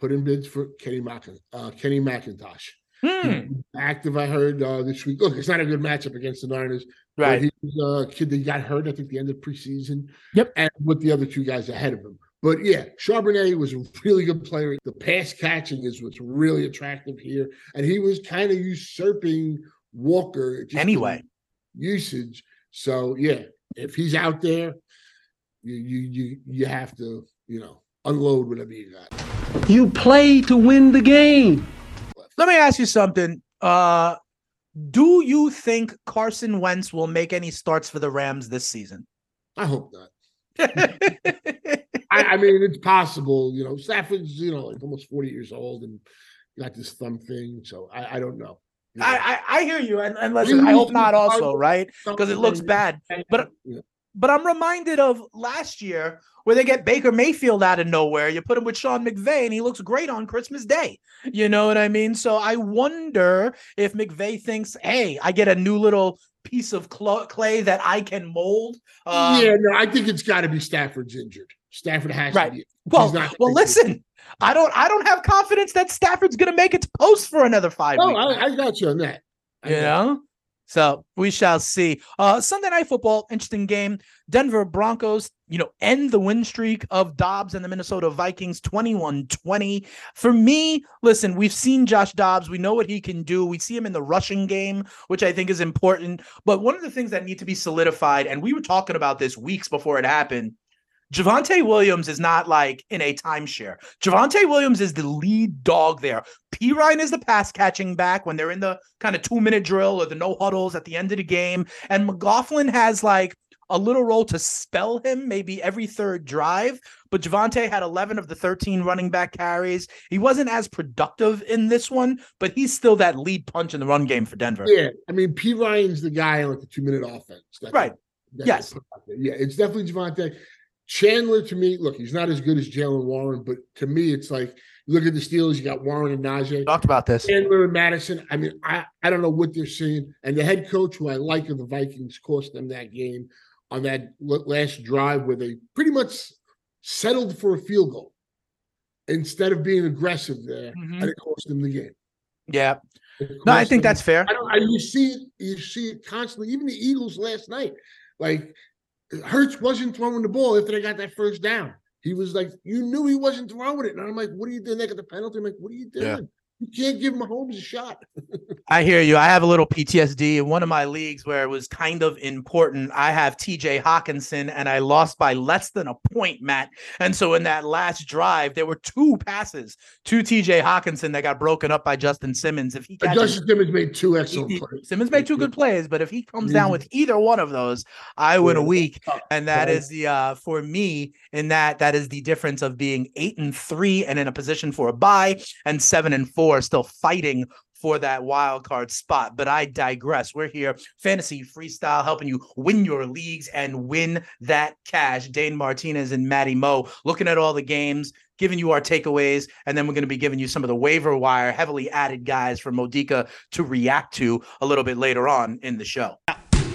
put in bids for Kenny, Mac- uh, Kenny McIntosh. Hmm. Active, I heard uh, this week. Look, it's not a good matchup against the Niners. Right. He was a kid that got hurt, I think, the end of preseason. Yep. And with the other two guys ahead of him. But yeah, Charbonnet was a really good player. The pass catching is what's really attractive here, and he was kind of usurping Walker just Anyway. usage. So yeah, if he's out there, you you you you have to you know unload whatever you got. You play to win the game. Let me ask you something. Uh do you think Carson Wentz will make any starts for the Rams this season? I hope not. [laughs] I, I mean, it's possible. You know, Stafford's you know like almost forty years old and got this thumb thing, so I, I don't know. You know, I, I I hear you, and, and listen, I hope not also, right? Because it looks bad. But Yeah. But I'm reminded of last year where they get Baker Mayfield out of nowhere. You put him with Sean McVay, and he looks great on Christmas Day. You know what I mean? So I wonder if McVay thinks, "Hey, I get a new little piece of clay that I can mold." Um, yeah, no, I think it's got to be Stafford's injured. Stafford has Right. to be. Well, well, listen. I don't. I don't have confidence that Stafford's going to make it to post for another five No, weeks. I, I got you on that. I you know so we shall see. Uh sunday night football interesting game. Denver broncos you know end the win streak of dobbs and the minnesota vikings 21-20 for me listen we've seen josh dobbs. We know what he can do. We see him in the rushing game which i think is important. But one of the things that need to be solidified and we were talking about this weeks before it happened Javonte Williams is not like in a timeshare. Javonte Williams is the lead dog there. Perine is the pass catching back when they're in the kind of two minute drill or the no huddles at the end of the game. And McLaughlin has like a little role to spell him maybe every third drive. But Javonte had 11 of the 13 running back carries. He wasn't as productive in this one, but he's still that lead punch in the run game for Denver. Yeah, I mean, Perine's the guy on like the two minute offense. that Right. that Yes. put out there. Yeah, it's definitely Javonte. Chandler to me, look, he's not as good as Jaylen Warren, but to me, it's like you look at the Steelers, you got Warren and Najee. Talked about this. Chandler and Mattison. I mean, I, I don't know what they're seeing. And the head coach, who I like of the Vikings, cost them that game on that last drive where they pretty much settled for a field goal instead of being aggressive there, Mhm. and it cost them the game. Yeah. No, I think them- that's fair. I don't. I, you see it. You see it constantly. Even the Eagles last night, like Hurts wasn't throwing the ball after they got that first down. He was like, you knew he wasn't throwing it, and I'm like, what are you doing? They got the penalty. I'm like, what are you doing? You can't give Mahomes a shot. [laughs] I hear you. I have a little PTSD in one of my leagues where it was kind of important. I have TJ Hockenson and I lost by less than a point, Matt. And so in that last drive, there were two passes to TJ Hockenson that got broken up by Justin Simmons. If he catches Justin Simmons made two excellent he- plays. Simmons made two good plays, but if he comes down Mhm. with either one of those, I win a Yeah. week. And that is the uh for me in that that is the difference of being eight and three and in a position for a bye and seven and four still fighting for that wild card spot. But I digress. We're here, fantasy freestyle, helping you win your leagues and win that cash. Dane Martinez and Matty Moe looking at all the games, giving you our takeaways, and then we're going to be giving you some of the waiver wire heavily added guys from Modica to react to a little bit later on in the show.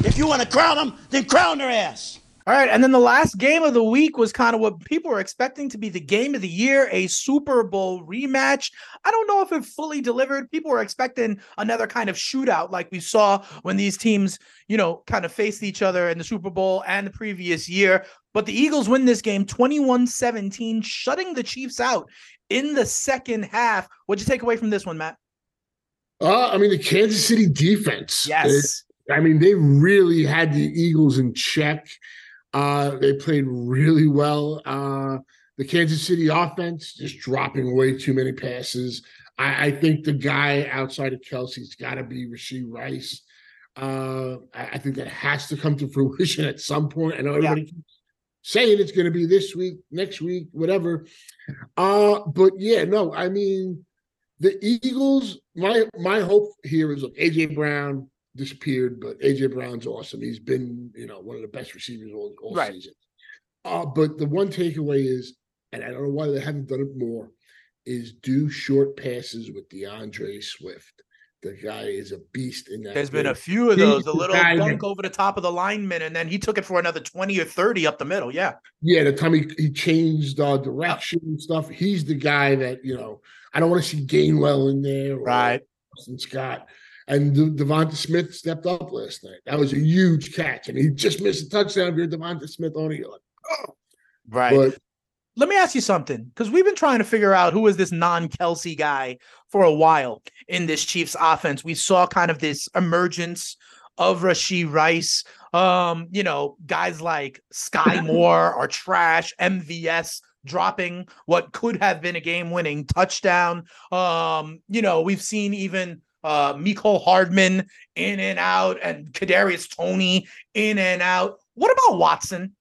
If you want to crown them, then crown their ass. All right, and then the last game of the week was kind of what people were expecting to be the game of the year, a Super Bowl rematch. I don't know if it fully delivered. People were expecting another kind of shootout like we saw when these teams, you know, kind of faced each other in the Super Bowl and the previous year. But the Eagles win this game 21-17, shutting the Chiefs out in the second half. What'd you take away from this one, Matt? Uh, I mean, the Kansas City defense. Yes. I mean, they really had the Eagles in check. Uh, they played really well. Uh, the Kansas City offense just dropping way too many passes. I, I think the guy outside of Kelce's got to be Rasheed Rice. Uh, I, I think that has to come to [laughs] fruition at some point. I know everybody keeps saying it's going to be this week, next week, whatever. Uh, but yeah, no, I mean, the Eagles. My my hope here is look, AJ Brown disappeared, but AJ Brown's awesome. He's been, you know, one of the best receivers all, all Right. season. Uh, but the one takeaway is, and I don't know why they haven't done it more, is do short passes with D'Andre Swift. The guy is a beast in that. There's been a few of He's those, a little guy dunk over the top of the lineman, and then he took it for another 20 or 30 up the middle. Yeah. Yeah, the time he, he changed uh, direction and stuff. He's the guy that you know. I don't want to see Gainwell in there, or Right. Boston Scott. And De- Devonta Smith stepped up last night. That was a huge catch, and he just missed a touchdown. If you're Devonta Smith on it, you're like, oh. Right. But let me ask you something because we've been trying to figure out who is this non Kelce guy for a while in this Chiefs offense. We saw kind of this emergence of Rasheed Rice. Um, you know, guys like Skyy [coughs] Moore are trash, MVS dropping what could have been a game winning touchdown. Um, you know, we've seen even uh Mecole Hardman in and out and Kadarius Toney in and out. What about Watson,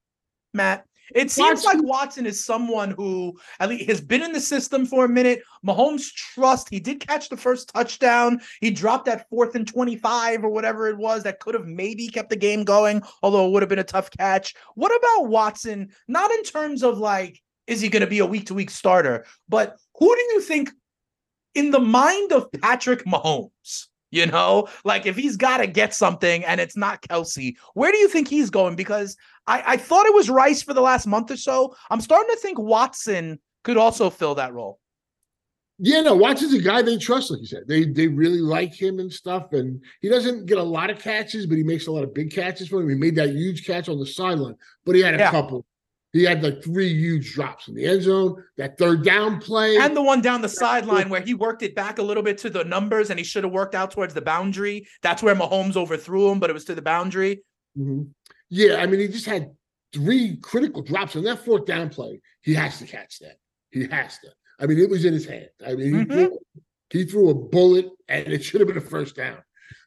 Matt? It seems like Watson is someone who at least has been in the system for a minute. Mahomes trust. He did catch the first touchdown. He dropped that fourth and 25 or whatever it was that could have maybe kept the game going, although it would have been a tough catch. What about Watson? Not in terms of like, is he going to be a week to week starter, but who do you think in the mind of Patrick Mahomes? You know, like if he's got to get something and it's not Kelce, where do you think he's going? Because I, I thought it was Rice for the last month or so. I'm starting to think Watson could also fill that role. Yeah, no, Watson's a guy they trust, like you said. They they really like him and stuff. And he doesn't get a lot of catches, but he makes a lot of big catches for him. He made that huge catch on the sideline, but he had a Yeah. couple. He had like three huge drops in the end zone. That third down play, And the one down the sideline where he worked it back a little bit to the numbers and he should have worked out towards the boundary. That's where Mahomes overthrew him, but it was to the boundary. Mhm. Yeah, I mean, he just had three critical drops on that fourth down play. He has to catch that. He has to. I mean, it was in his hand. I mean, he, Mhm. threw, he threw a bullet, and it should have been a first down.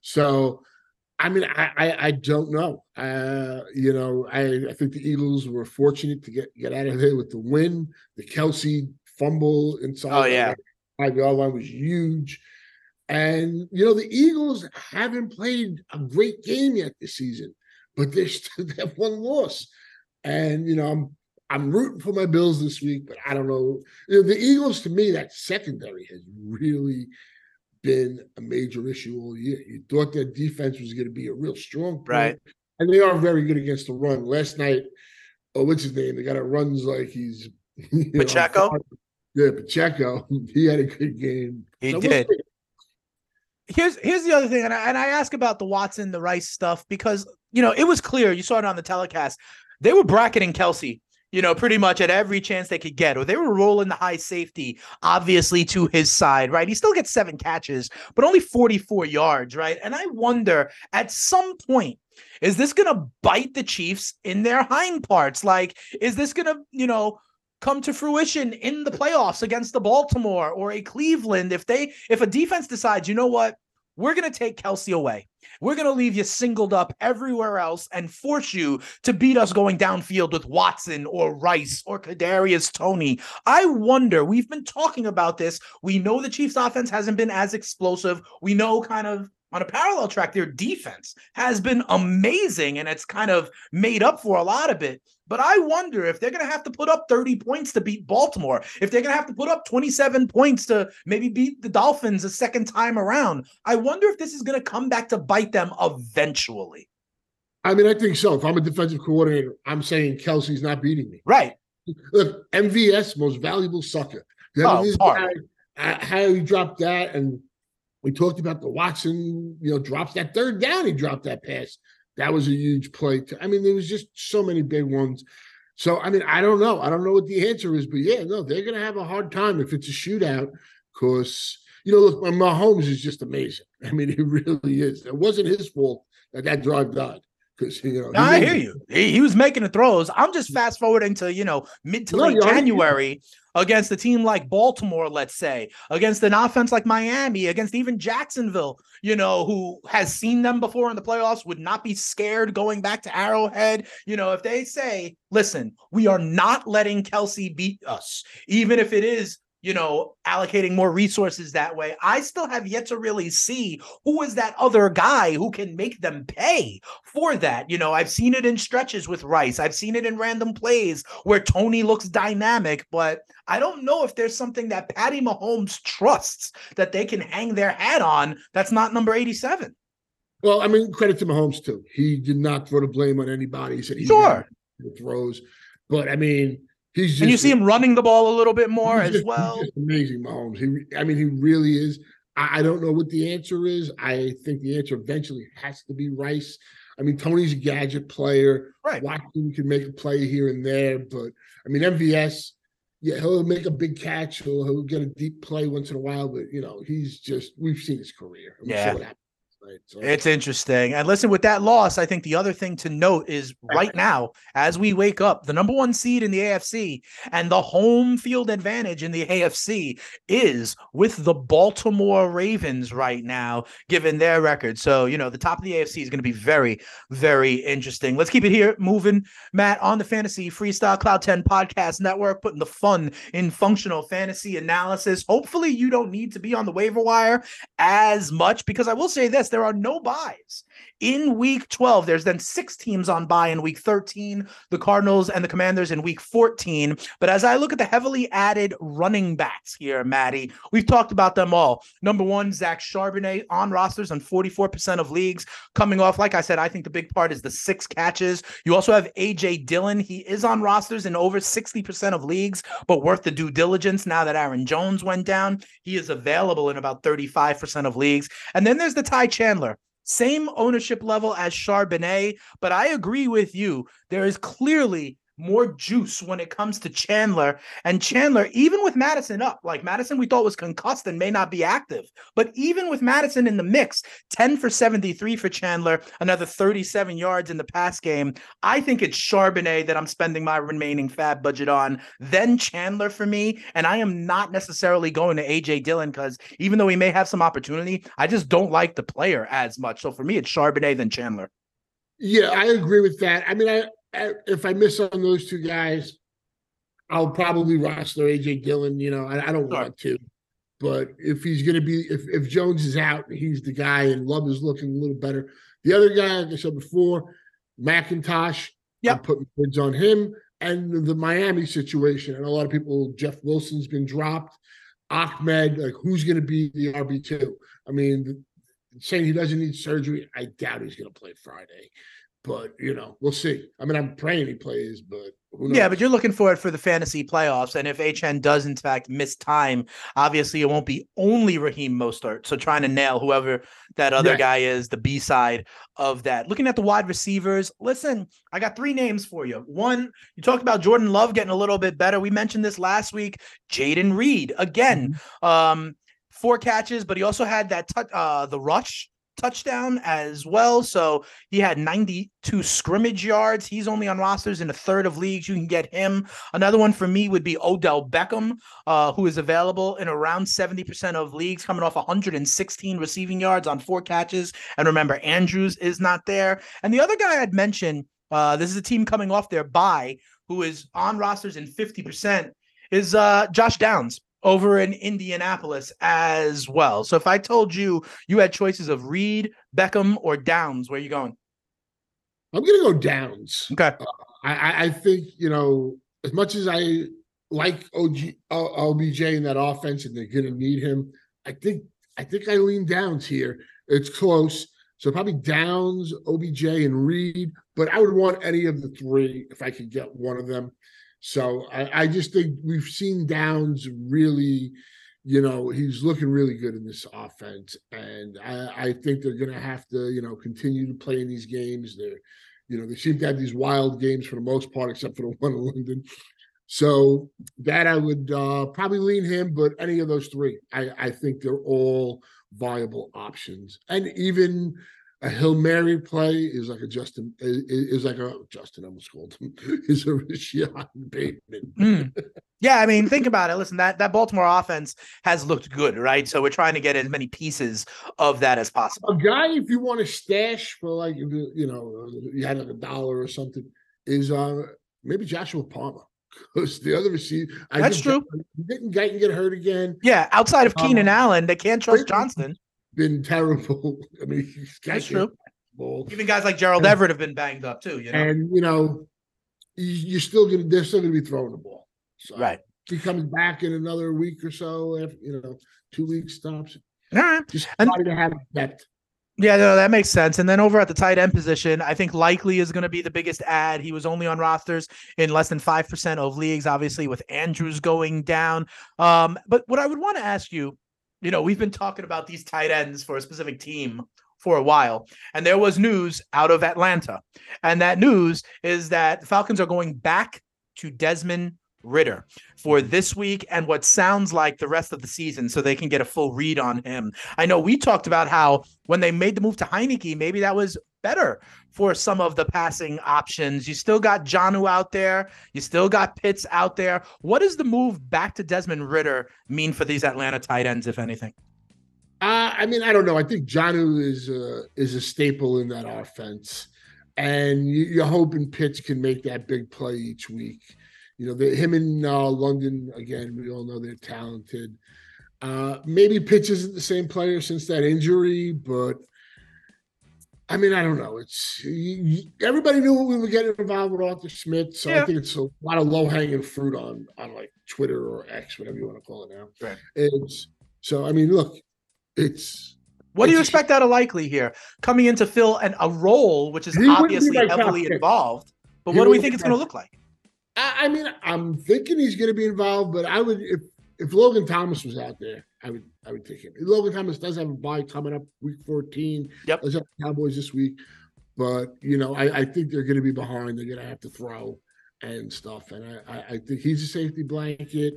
So, I mean, I I, I don't know. Uh, you know, I, I think the Eagles were fortunate to get get out of there with the win. The Kelce fumble inside. Oh, the yeah. five yard line was huge. And you know, the Eagles haven't played a great game yet this season, but they're still [laughs] they have one loss. And you know, I'm I'm rooting for my Bills this week, but I don't know. You know, the Eagles to me, that secondary has really been a major issue all year. You thought their defense was going to be a real strong point, Right. And they are very good against the run. Last night, oh, what's his name? The guy that runs like he's [laughs] you know, Pacheco? yeah, Pacheco. [laughs] He had a good game. He we'll did. here's here's the other thing, and I, and I ask about the Watson, the Rice stuff because you know it was clear. You saw it on the telecast. They were bracketing Kelce, you know, pretty much at every chance they could get, or they were rolling the high safety, obviously to his side, right? He still gets seven catches, but only 44 yards, right? And I wonder at some point. Is this going to bite the Chiefs in their hind parts? Like, is this going to, you know, come to fruition in the playoffs against the Baltimore or a Cleveland if they if a defense decides, you know what, we're going to take Kelce away. We're going to leave you singled up everywhere else and force you to beat us going downfield with Watson or Rice or Kadarius Toney. I wonder, we've been talking about this. We know the Chiefs offense hasn't been as explosive. We know kind of on a parallel track, their defense has been amazing and it's kind of made up for a lot of it. But I wonder if they're going to have to put up 30 points to beat Baltimore, if they're going to have to put up 27 points to maybe beat the Dolphins a second time around. I wonder if this is going to come back to bite them eventually. I mean, I think so. If I'm a defensive coordinator, I'm saying Kelce's not beating me. Right. Look, MVS, most valuable sucker. Oh, hard. guy, uh, how he dropped that, and we talked about the Watson, you know, drops that third down. He dropped that pass. That was a huge play. To, I mean, there was just so many big ones. So, I mean, I don't know. I don't know what the answer is, but yeah, no, they're going to have a hard time if it's a shootout because, you know, look, my Mahomes is just amazing. [laughs] I mean, he really is. It wasn't his fault that that drive died because, you know, I hear you. He, he was making the throws. I'm just mm. fast forwarding to, you know, mid to No, late right. January against a team like Baltimore, let's say, against an offense like Miami, against even Jacksonville, you know, who has seen them before in the playoffs, would not be scared going back to Arrowhead. You know, if they say, listen, we are not letting Kelce beat us, even if it is you know, allocating more resources that way. I still have yet to really see who is that other guy who can make them pay for that. You know, I've seen it in stretches with Rice, I've seen it in random plays where Toney looks dynamic, but I don't know if there's something that Patty Mahomes trusts that they can hang their hat on that's not number 87. Well, I mean, credit to Mahomes too. He did not throw the blame on anybody. He said he Sure. throws, but I mean, he's just And you see him running the ball a little bit more as just- well. just amazing, Mahomes. He, I mean, he really is. I, I don't know what the answer is. I think the answer eventually has to be Rice. I mean, Toney's a gadget player. Right. Watson can make a play here and there, but I mean, MVS. yeah, he'll make a big catch. He'll, he'll get a deep play once in a while, but you know, he's just we've seen his career. Yeah. Right? It's interesting. And listen, with that loss, I think the other thing to note is right [laughs] now, as we wake up, the number one seed in the AFC and the home field advantage in the AFC is with the Baltimore Ravens right now, given their record. So, you know, the top of the AFC is going to be very, very interesting. Let's keep it here moving, Matt, on the Fantasy Freestyle Cloud 10 Podcast Network, putting the fun in functional fantasy analysis. Hopefully, you don't need to be on the waiver wire as much because I will say this there are no byes in week 12. There's then six teams on bye in week 13, the Cardinals and the Commanders in week 14. But as I look at the heavily added running backs here, Matty, we've talked about them all. Number one, Zach Charbonnet on rosters on 44% of leagues coming off. Like I said, I think the big part is the six catches. You also have AJ Dillon. He is on rosters in over 60% of leagues, but worth the due diligence now that Aaron Jones went down. He is available in about 35% of leagues. And then there's the Ty Chandler. Same ownership level as Charbonnet, but I agree with you. There is clearly more juice when it comes to Chandler. And Chandler, even with Mattison up, like Mattison, we thought was concussed and may not be active. But even with Mattison in the mix, 10 for 73 for Chandler, another 37 yards in the pass game. I think it's Charbonnet that I'm spending my remaining FAAB budget on, then Chandler for me. And I am not necessarily going to AJ Dillon because even though he may have some opportunity, I just don't like the player as much. So for me, it's Charbonnet then Chandler. Yeah, I agree with that. I mean, I if I miss on those two guys, I'll probably roster AJ Dillon. You know, I, I don't want to, but if he's going to be, if if Jones is out, he's the guy, and Love is looking a little better. The other guy, like I said before, McIntosh. I'm putting bids on him and the Miami situation. And a lot of people, Jeff Wilson's been dropped. Ahmed, like who's going to be the RB two? I mean, saying he doesn't need surgery, I doubt he's going to play Friday. But you know, we'll see. I mean, I'm praying he plays, but who knows? Yeah, but you're looking for it for the fantasy playoffs. And if Achane does, in fact, miss time, obviously it won't be only Raheem Mostert. So trying to nail whoever that other Yeah. guy is, the B side of that. Looking at the wide receivers, listen, I got three names for you. One, you talked about Jordan Love getting a little bit better. We mentioned this last week. Jayden Reed, again, um, four catches, but he also had that touch, uh, the rush touchdown as well. So he had 92 scrimmage yards. He's only on rosters in a third of leagues. You can get him. Another one for me would be Odell Beckham, uh, who is available in around 70% of leagues, coming off 116 receiving yards on four catches. And remember, Andrews is not there. And the other guy I'd mention, uh, this is a team coming off their bye, who is on rosters in 50%, is uh, Josh Downs over in Indianapolis as well. So if I told you you had choices of Reed, Beckham, or Downs, where are you going? I'm going to go Downs. Okay. Uh, I, I, I think you know as much as I like OG OBJ in that offense, and they're going to need him. I think I think I lean Downs here. It's close, so probably Downs, OBJ, and Reed. But I would want any of the three if I could get one of them. So I, I just think we've seen Downs really, you know, he's looking really good in this offense, and I, I think they're going to have to, you know, continue to play in these games. They're you know, they seem to have these wild games for the most part, except for the [laughs] one in London. So that I would uh, probably lean him, but any of those three, I, I think they're all viable options. And even a Hill Mary play is like a Justin is, is like a Justin I almost called him is a Rashod Bateman. Mm. [laughs] Yeah, I mean, think about it. Listen, that that Baltimore offense has looked good, right? So we're trying to get as many pieces of that as possible. A guy, if you want to stash for like you know you had like a dollar or something, is uh maybe Joshua Palmer [laughs] because the other receiver. I That's true. Didn't Guyton get hurt again? Yeah, outside of Keenan Um, Allen, they can't trust Brady- Johnston. Been terrible. [laughs] I mean, he's That's true. get ball. Even guys like Gerald Yeah. Everett have been banged up too. You know, and you know, you- you're still gonna they're still gonna be throwing the ball. So right? he comes back in another week or so. After you know, two weeks stops. All right. Just And- to have depth. Yeah, no, that makes sense. And then over at the tight end position, I think Likely is going to be the biggest ad. He was only on rosters in less than 5% of leagues, obviously, with Andrews going down. Um, but what I would want to ask you, you know, we've been talking about these tight ends for a specific team for a while, and there was news out of Atlanta. And that news is that the Falcons are going back to Desmond Ridder for this week and what sounds like the rest of the season so they can get a full read on him. I know we talked about how when they made the move to Heinicke, maybe that was better for some of the passing options. You still got Jonnu out there. You still got Pitts out there. What does the move back to Desmond Ridder mean for these Atlanta tight ends, if anything? Uh, I mean, I don't know. I think Jonnu is a, is a staple in that offense, and you, you're hoping Pitts can make that big play each week. You know, the, him and uh, London again. We all know they're talented. Uh, maybe Pitts isn't the same player since that injury, but I mean, I don't know. It's everybody knew we were getting involved with Arthur Smith, so Yeah. I think it's a lot of low hanging fruit on on like Twitter or X, whatever you want to call it now. Right. It's so. I mean, look, it's What do you expect out of Likely here? Coming in to fill an, a role which is obviously heavily involved. But He what do we think it's going to look like? I, I mean, I'm thinking he's going to be involved, but I would if if Logan Thomas was out there, I would I would take him. Logan Thomas does have a bye coming up week 14. Yep. Does have the Cowboys this week, but you know, I, I think they're going to be behind. They're going to have to throw and stuff, and I, I I think he's a safety blanket.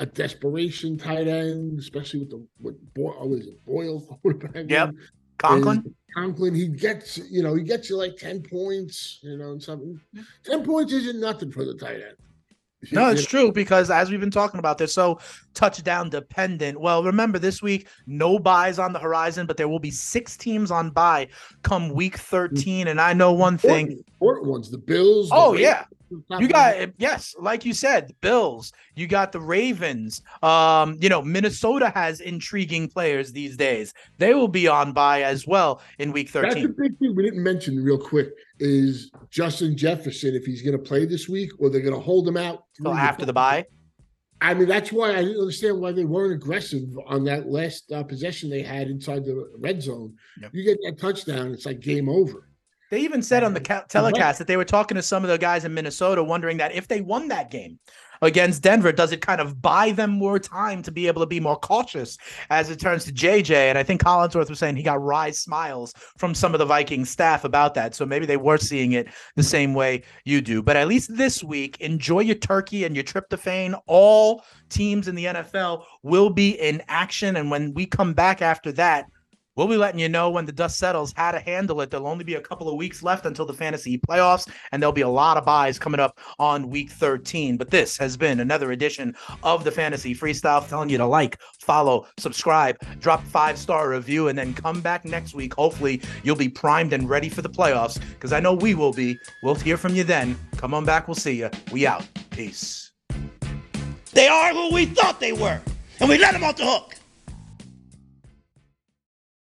A desperation tight end, especially with the with Boyle, oh, is it Boyle [laughs] quarterback? Yep. Conklin? is Conklin, he gets you know he gets you like ten points, you know, and something. Ten points isn't nothing for the tight end. No, it's true because as we've been talking about, they're so touchdown dependent. Well, remember this week, no byes on the horizon, but there will be six teams on bye come week 13. And I know one thing. important, ones. The Bills. the Oh, Ravens, yeah. Top You got yes, like you said, the Bills. You got the Ravens. Um, you know, Minnesota has intriguing players these days. They will be on bye as well in week 13. That's a 13. big thing we didn't mention real quick is Justin Jefferson if he's going to play this week or they're going to hold him out So after the bye. I mean, that's why I didn't understand why they weren't aggressive on that last uh, possession they had inside the red zone. Yep. You get that touchdown, it's like game over. They even said on the ca- telecast that they were talking to some of the guys in Minnesota, wondering that if they won that game against Denver, does it kind of buy them more time to be able to be more cautious as it turns to JJ? And I think Collinsworth was saying he got wry smiles from some of the Viking staff about that. So maybe they were seeing it the same way you do. But at least this week, enjoy your turkey and your tryptophan. All teams in the NFL will be in action. And when we come back after that, We'll be letting you know when the dust settles how to handle it. There'll only be a couple of weeks left until the fantasy playoffs, and there'll be a lot of byes coming up on week 13. But this has been another edition of the Fantasy Freestyle, telling you to like, follow, subscribe, drop five star review, and then come back next week. Hopefully, you'll be primed and ready for the playoffs because I know we will be. We'll hear from you then. Come on back. We'll see you. We out. Peace. They are who we thought they were, and we let them off the hook.